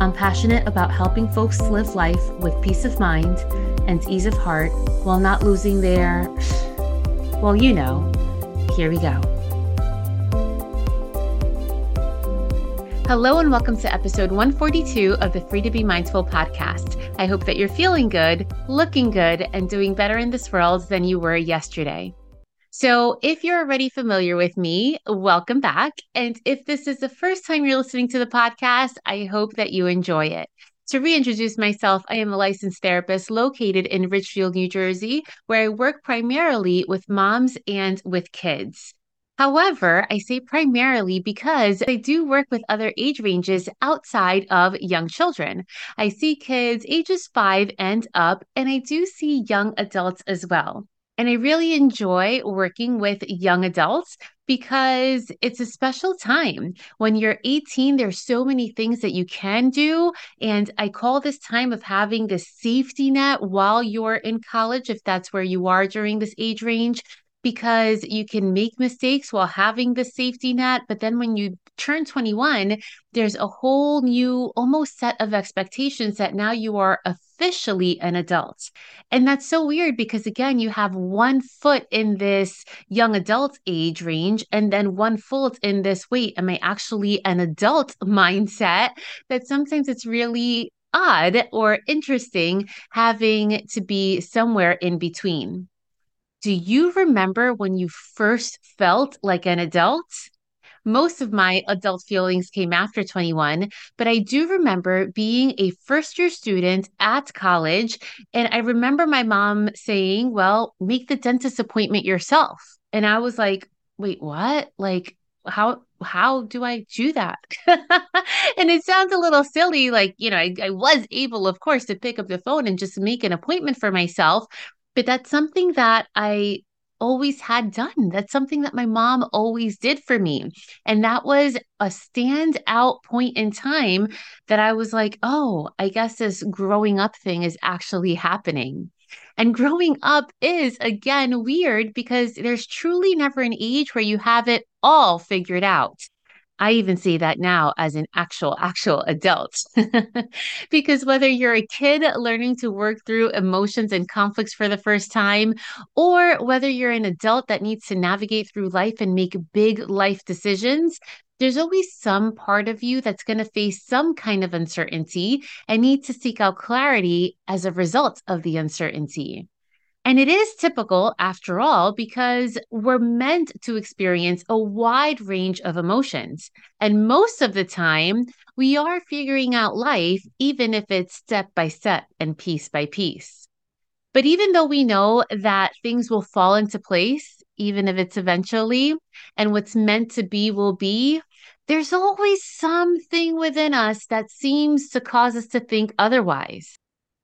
I'm passionate about helping folks live life with peace of mind and ease of heart while not losing their, well, you know. Here we go. Hello, and welcome to episode 142 of the Free to Be Mindful podcast. I hope that you're feeling good, looking good, and doing better in this world than you were yesterday. So, if you're already familiar with me, welcome back. And if this is the first time you're listening to the podcast, I hope that you enjoy it. To reintroduce myself, I am a licensed therapist located in Ridgefield, New Jersey, where I work primarily with moms and with kids. However, I say primarily because I do work with other age ranges outside of young children. I see kids ages five and up, and I do see young adults as well. And I really enjoy working with young adults because it's a special time. When you're 18, there's so many things that you can do. And I call this time of having this safety net while you're in college, if that's where you are during this age range, because you can make mistakes while having the safety net. But then when you turn 21, there's a whole new, almost set of expectations that now you are officially an adult. And that's so weird because, again, you have one foot in this young adult age range and then one foot in this wait, am I actually an adult mindset? That sometimes it's really odd or interesting having to be somewhere in between. Do you remember when you first felt like an adult? Most of my adult feelings came after 21, but I do remember being a first year student at college. And I remember my mom saying, Well, make the dentist appointment yourself. And I was like, Wait, what? Like, how how do I do that? and it sounds a little silly. Like, you know, I, I was able, of course, to pick up the phone and just make an appointment for myself. But that's something that I always had done. That's something that my mom always did for me. And that was a standout point in time that I was like, oh, I guess this growing up thing is actually happening. And growing up is again weird because there's truly never an age where you have it all figured out. I even see that now as an actual, actual adult. because whether you're a kid learning to work through emotions and conflicts for the first time, or whether you're an adult that needs to navigate through life and make big life decisions, there's always some part of you that's going to face some kind of uncertainty and need to seek out clarity as a result of the uncertainty. And it is typical, after all, because we're meant to experience a wide range of emotions. And most of the time, we are figuring out life, even if it's step by step and piece by piece. But even though we know that things will fall into place, even if it's eventually, and what's meant to be will be, there's always something within us that seems to cause us to think otherwise.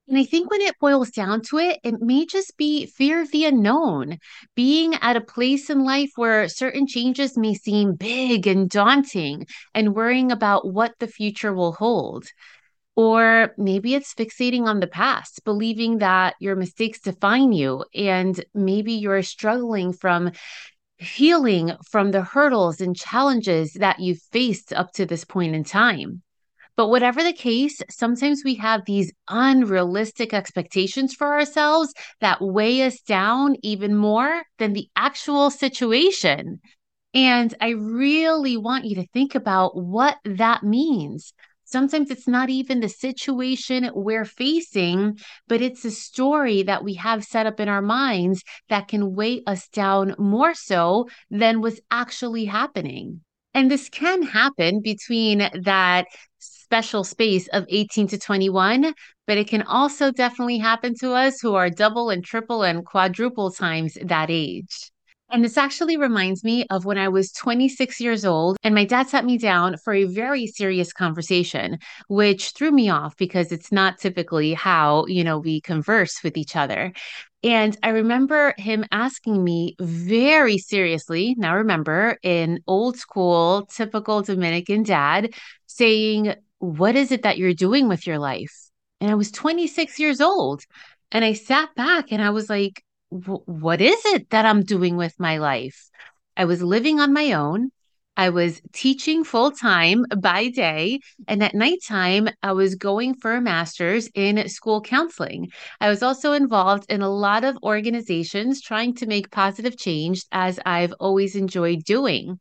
And I think when it boils down to it, it may just be fear of the unknown, being at a place in life where certain changes may seem big and daunting, and worrying about what the future will hold. Or maybe it's fixating on the past, believing that your mistakes define you, and maybe you're struggling from healing from the hurdles and challenges that you've faced up to this point in time. But whatever the case, sometimes we have these unrealistic expectations for ourselves that weigh us down even more than the actual situation. And I really want you to think about what that means. Sometimes it's not even the situation we're facing, but it's a story that we have set up in our minds that can weigh us down more so than what's actually happening. And this can happen between that special space of 18 to 21, but it can also definitely happen to us who are double and triple and quadruple times that age. And this actually reminds me of when I was 26 years old and my dad sat me down for a very serious conversation, which threw me off because it's not typically how, you know, we converse with each other. And I remember him asking me very seriously, now remember, in old school, typical Dominican dad, saying, What is it that you're doing with your life? And I was 26 years old. And I sat back and I was like, What is it that I'm doing with my life? I was living on my own. I was teaching full time by day. And at nighttime, I was going for a master's in school counseling. I was also involved in a lot of organizations trying to make positive change, as I've always enjoyed doing.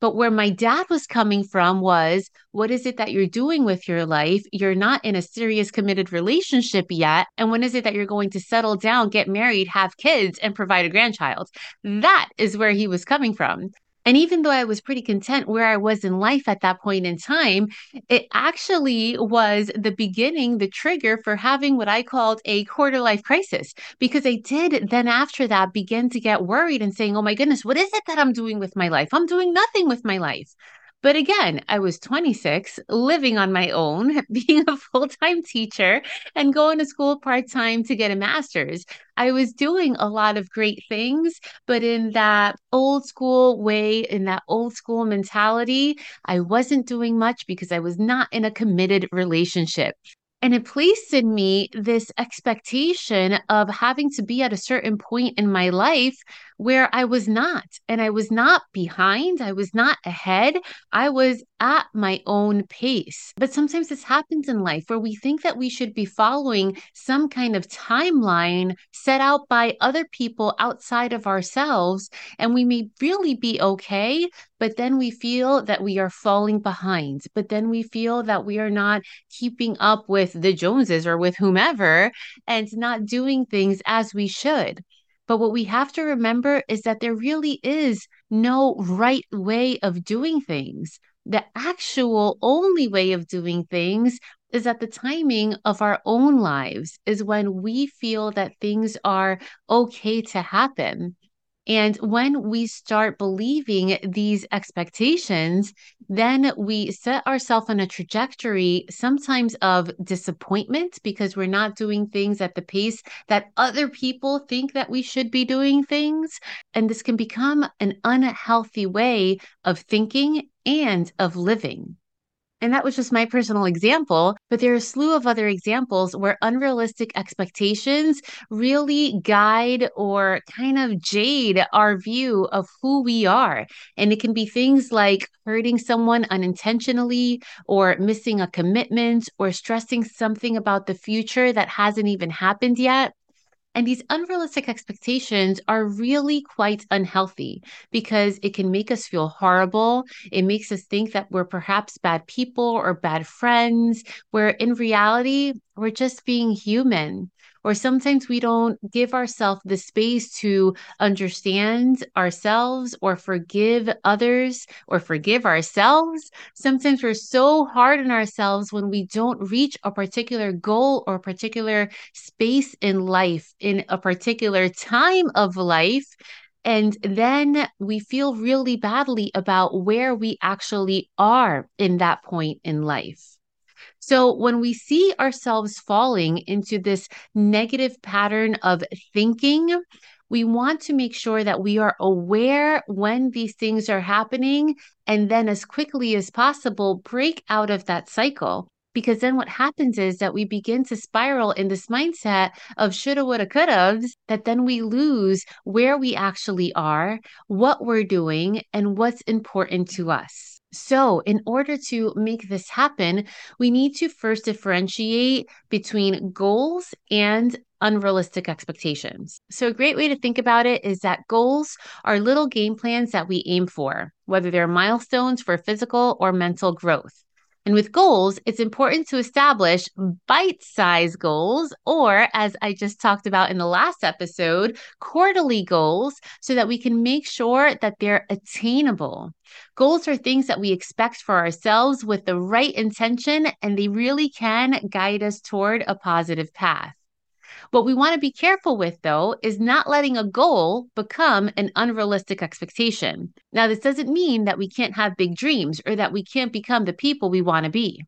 But where my dad was coming from was, what is it that you're doing with your life? You're not in a serious committed relationship yet. And when is it that you're going to settle down, get married, have kids, and provide a grandchild? That is where he was coming from. And even though I was pretty content where I was in life at that point in time, it actually was the beginning, the trigger for having what I called a quarter life crisis. Because I did then after that begin to get worried and saying, oh my goodness, what is it that I'm doing with my life? I'm doing nothing with my life. But again, I was 26, living on my own, being a full time teacher, and going to school part time to get a master's. I was doing a lot of great things, but in that old school way, in that old school mentality, I wasn't doing much because I was not in a committed relationship. And it placed in me this expectation of having to be at a certain point in my life where I was not. And I was not behind, I was not ahead, I was at my own pace. But sometimes this happens in life where we think that we should be following some kind of timeline set out by other people outside of ourselves. And we may really be okay, but then we feel that we are falling behind. But then we feel that we are not keeping up with the Joneses or with whomever and not doing things as we should. But what we have to remember is that there really is no right way of doing things. The actual only way of doing things is that the timing of our own lives is when we feel that things are okay to happen. And when we start believing these expectations, then we set ourselves on a trajectory sometimes of disappointment because we're not doing things at the pace that other people think that we should be doing things. And this can become an unhealthy way of thinking and of living. And that was just my personal example, but there are a slew of other examples where unrealistic expectations really guide or kind of jade our view of who we are. And it can be things like hurting someone unintentionally, or missing a commitment, or stressing something about the future that hasn't even happened yet. And these unrealistic expectations are really quite unhealthy because it can make us feel horrible. It makes us think that we're perhaps bad people or bad friends, where in reality, we're just being human or sometimes we don't give ourselves the space to understand ourselves or forgive others or forgive ourselves. Sometimes we're so hard on ourselves when we don't reach a particular goal or a particular space in life, in a particular time of life. And then we feel really badly about where we actually are in that point in life. So when we see ourselves falling into this negative pattern of thinking, we want to make sure that we are aware when these things are happening and then as quickly as possible break out of that cycle. Because then what happens is that we begin to spiral in this mindset of shoulda, woulda, coulda, that then we lose where we actually are, what we're doing, and what's important to us. So, in order to make this happen, we need to first differentiate between goals and unrealistic expectations. So, a great way to think about it is that goals are little game plans that we aim for, whether they're milestones for physical or mental growth. And with goals, it's important to establish bite sized goals, or as I just talked about in the last episode, quarterly goals, so that we can make sure that they're attainable. Goals are things that we expect for ourselves with the right intention, and they really can guide us toward a positive path. What we want to be careful with, though, is not letting a goal become an unrealistic expectation. Now, this doesn't mean that we can't have big dreams or that we can't become the people we want to be.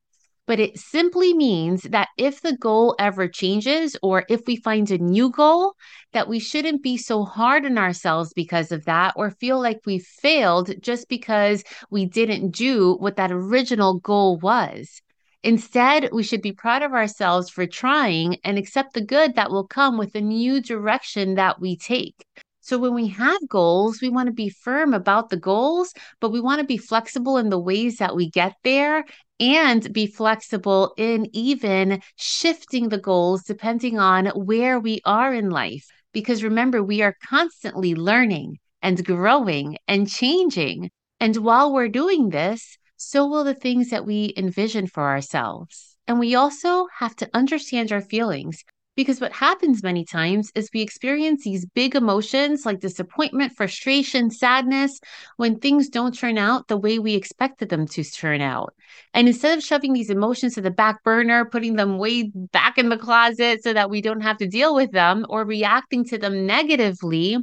But it simply means that if the goal ever changes or if we find a new goal, that we shouldn't be so hard on ourselves because of that or feel like we failed just because we didn't do what that original goal was. Instead, we should be proud of ourselves for trying and accept the good that will come with the new direction that we take. So, when we have goals, we want to be firm about the goals, but we want to be flexible in the ways that we get there and be flexible in even shifting the goals depending on where we are in life. Because remember, we are constantly learning and growing and changing. And while we're doing this, so will the things that we envision for ourselves. And we also have to understand our feelings because what happens many times is we experience these big emotions like disappointment, frustration, sadness when things don't turn out the way we expected them to turn out. And instead of shoving these emotions to the back burner, putting them way back in the closet so that we don't have to deal with them or reacting to them negatively,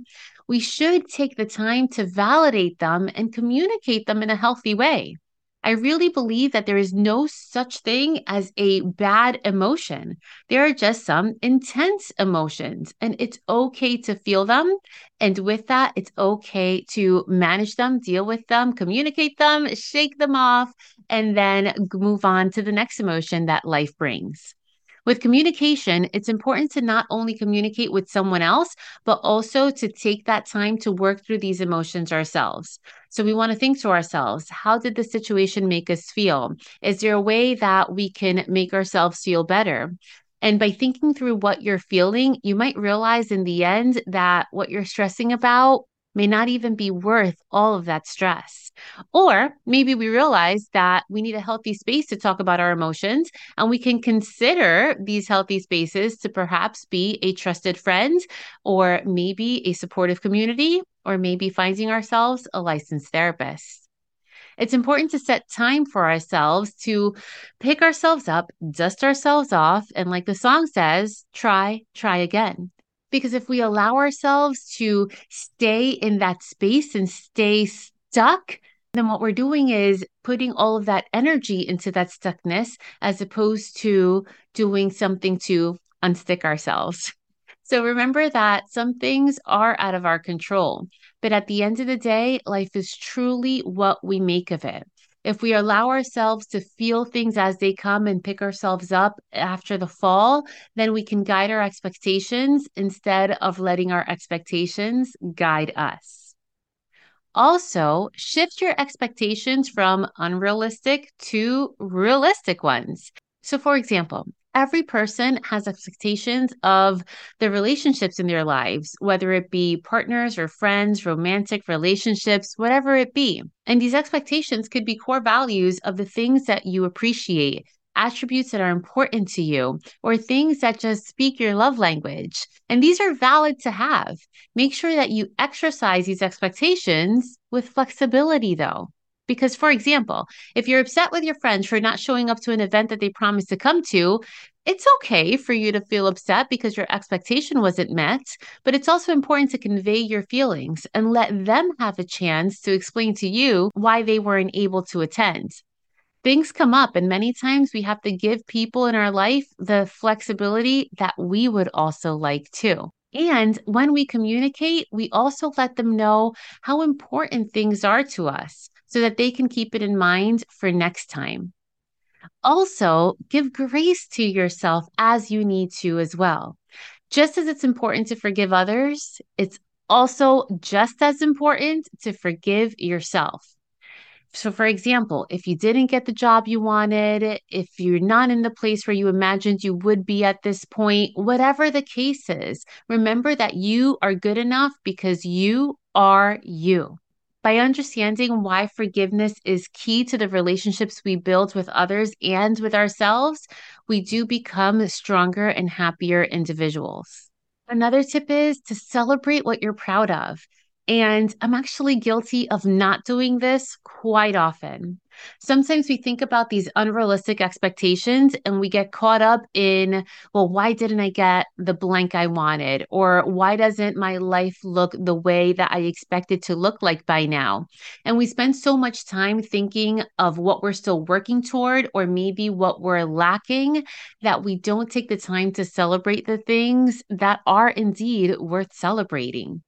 we should take the time to validate them and communicate them in a healthy way. I really believe that there is no such thing as a bad emotion. There are just some intense emotions, and it's okay to feel them. And with that, it's okay to manage them, deal with them, communicate them, shake them off, and then move on to the next emotion that life brings. With communication, it's important to not only communicate with someone else, but also to take that time to work through these emotions ourselves. So we want to think to ourselves, how did the situation make us feel? Is there a way that we can make ourselves feel better? And by thinking through what you're feeling, you might realize in the end that what you're stressing about may not even be worth all of that stress. Or maybe we realize that we need a healthy space to talk about our emotions, and we can consider these healthy spaces to perhaps be a trusted friend, or maybe a supportive community, or maybe finding ourselves a licensed therapist. It's important to set time for ourselves to pick ourselves up, dust ourselves off, and like the song says, try, try again. Because if we allow ourselves to stay in that space and stay stuck, then what we're doing is putting all of that energy into that stuckness as opposed to doing something to unstick ourselves. So remember that some things are out of our control, but at the end of the day, life is truly what we make of it. If we allow ourselves to feel things as they come and pick ourselves up after the fall, then we can guide our expectations instead of letting our expectations guide us. Also, shift your expectations from unrealistic to realistic ones. So, for example, every person has expectations of the relationships in their lives, whether it be partners or friends, romantic relationships, whatever it be. And these expectations could be core values of the things that you appreciate, attributes that are important to you, or things that just speak your love language. And these are valid to have. Make sure that you exercise these expectations with flexibility, though. Because, for example, if you're upset with your friends for not showing up to an event that they promised to come to, it's okay for you to feel upset because your expectation wasn't met, but it's also important to convey your feelings and let them have a chance to explain to you why they weren't able to attend. Things come up, and many times we have to give people in our life the flexibility that we would also like too. And when we communicate, we also let them know how important things are to us so that they can keep it in mind for next time. Also, give grace to yourself as you need to as well. Just as it's important to forgive others, it's also just as important to forgive yourself. So, for example, if you didn't get the job you wanted, if you're not in the place where you imagined you would be at this point, whatever the case is, remember that you are good enough because you are you. By understanding why forgiveness is key to the relationships we build with others and with ourselves, we do become stronger and happier individuals. Another tip is to celebrate what you're proud of. And I'm actually guilty of not doing this quite often. Sometimes we think about these unrealistic expectations and we get caught up in, well, why didn't I get the blank I wanted? Or why doesn't my life look the way that I expected to look like by now? And we spend so much time thinking of what we're still working toward or maybe what we're lacking that we don't take the time to celebrate the things that are indeed worth celebrating.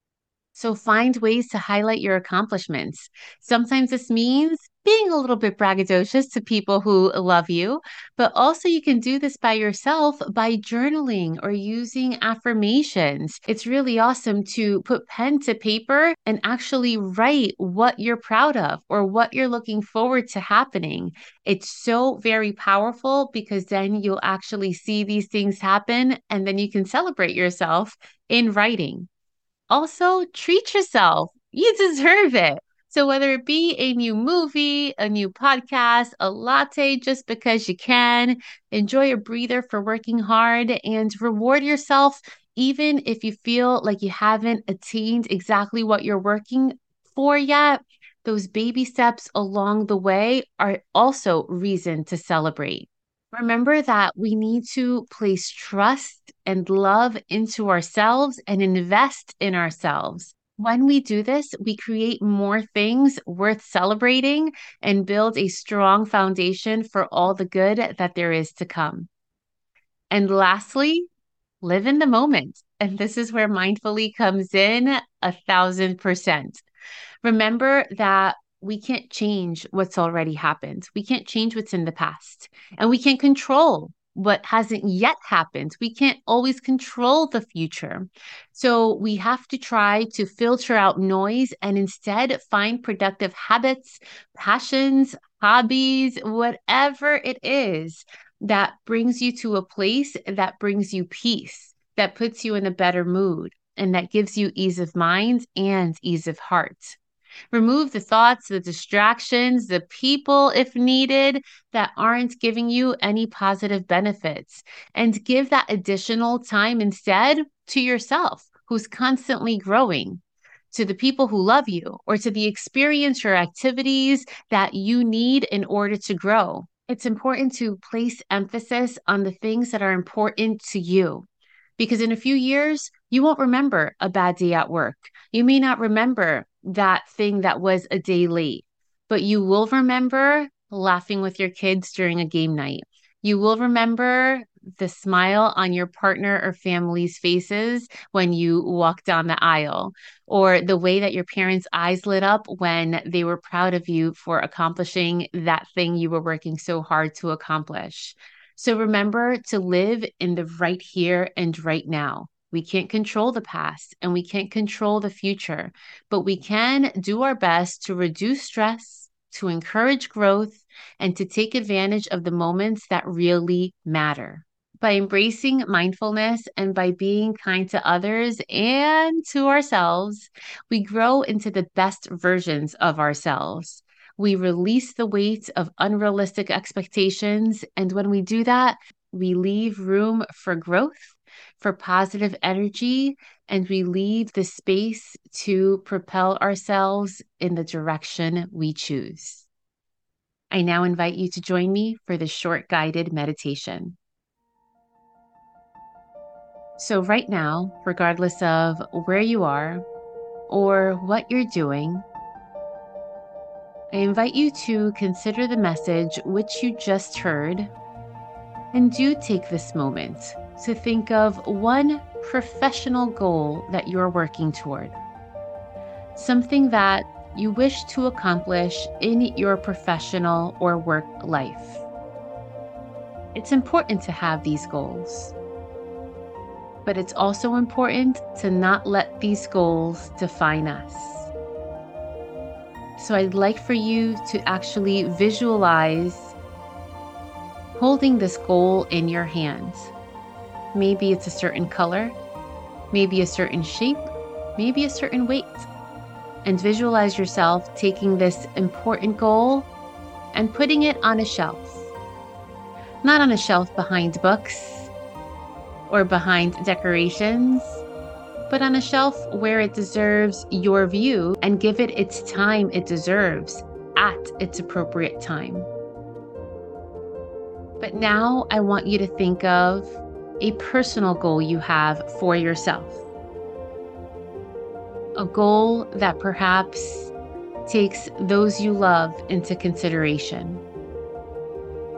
So find ways to highlight your accomplishments. Sometimes this means being a little bit braggadocious to people who love you, but also you can do this by yourself by journaling or using affirmations. It's really awesome to put pen to paper and actually write what you're proud of or what you're looking forward to happening. It's so very powerful because then you'll actually see these things happen and then you can celebrate yourself in writing. Also, treat yourself. You deserve it. So, whether it be a new movie, a new podcast, a latte just because you can, enjoy a breather for working hard and reward yourself, even if you feel like you haven't attained exactly what you're working for yet. Those baby steps along the way are also reason to celebrate. Remember that we need to place trust and love into ourselves and invest in ourselves. When we do this, we create more things worth celebrating and build a strong foundation for all the good that there is to come. And lastly, live in the moment. And this is where mindfully comes in a thousand percent. Remember that we can't change what's already happened. We can't change what's in the past. And we can't control what hasn't yet happened. We can't always control the future. So we have to try to filter out noise and instead find productive habits, passions, hobbies, whatever it is that brings you to a place that brings you peace, that puts you in a better mood, and that gives you ease of mind and ease of heart. Remove the thoughts, the distractions, the people, if needed, that aren't giving you any positive benefits, and give that additional time instead to yourself, who's constantly growing. To the people who love you, or to the experience or activities that you need in order to grow. It's important to place emphasis on the things that are important to you because in a few years, you won't remember a bad day at work. You may not remember that thing that was a day late, but you will remember laughing with your kids during a game night. You will remember the smile on your partner or family's faces when you walk down the aisle, or the way that your parents' eyes lit up when they were proud of you for accomplishing that thing you were working so hard to accomplish. So remember to live in the right here and right now. We can't control the past and we can't control the future, but we can do our best to reduce stress, to encourage growth, and to take advantage of the moments that really matter. By embracing mindfulness and by being kind to others and to ourselves, we grow into the best versions of ourselves. We release the weight of unrealistic expectations. And when we do that, we leave room for growth for positive energy and we leave the space to propel ourselves in the direction we choose. I now invite you to join me for this short guided meditation. So, right now, regardless of where you are or what you're doing, I invite you to consider the message which you just heard and do take this moment to think of one professional goal that you're working toward, something that you wish to accomplish in your professional or work life. It's important to have these goals, but it's also important to not let these goals define us. So, I'd like for you to actually visualize holding this goal in your hands. Maybe it's a certain color, maybe a certain shape, maybe a certain weight. And visualize yourself taking this important goal and putting it on a shelf. Not on a shelf behind books or behind decorations, but on a shelf where it deserves your view and give it its time it deserves at its appropriate time. But now I want you to think of a personal goal you have for yourself. A goal that perhaps takes those you love into consideration.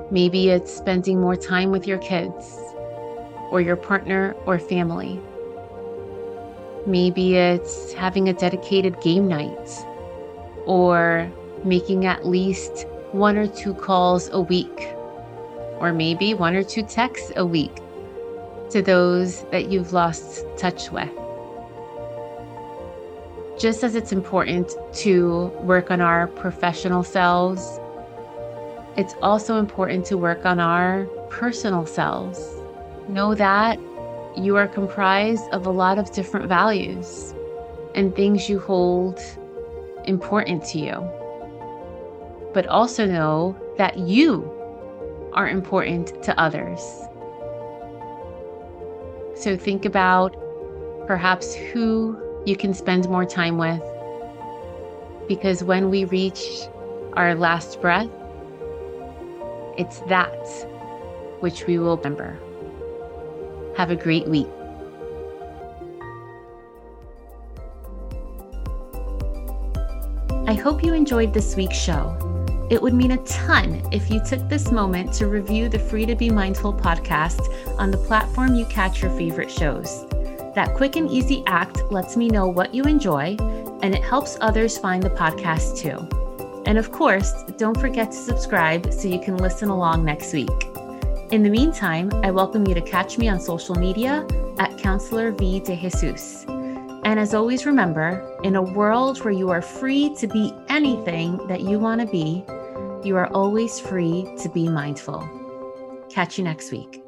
Maybe it's spending more time with your kids or your partner or family. Maybe it's having a dedicated game night or making at least one or two calls a week, or maybe one or two texts a week to those that you've lost touch with. Just as it's important to work on our professional selves, it's also important to work on our personal selves. Know that you are comprised of a lot of different values and things you hold important to you. But also know that you are important to others. So think about perhaps who you can spend more time with. Because when we reach our last breath, it's that which we will remember. Have a great week. I hope you enjoyed this week's show. It would mean a ton if you took this moment to review the Free to Be Mindful podcast on the platform you catch your favorite shows. That quick and easy act lets me know what you enjoy, and it helps others find the podcast too. And of course, don't forget to subscribe so you can listen along next week. In the meantime, I welcome you to catch me on social media at Counselor V de Jesus. And as always, remember in a world where you are free to be anything that you want to be, you are always free to be mindful. Catch you next week.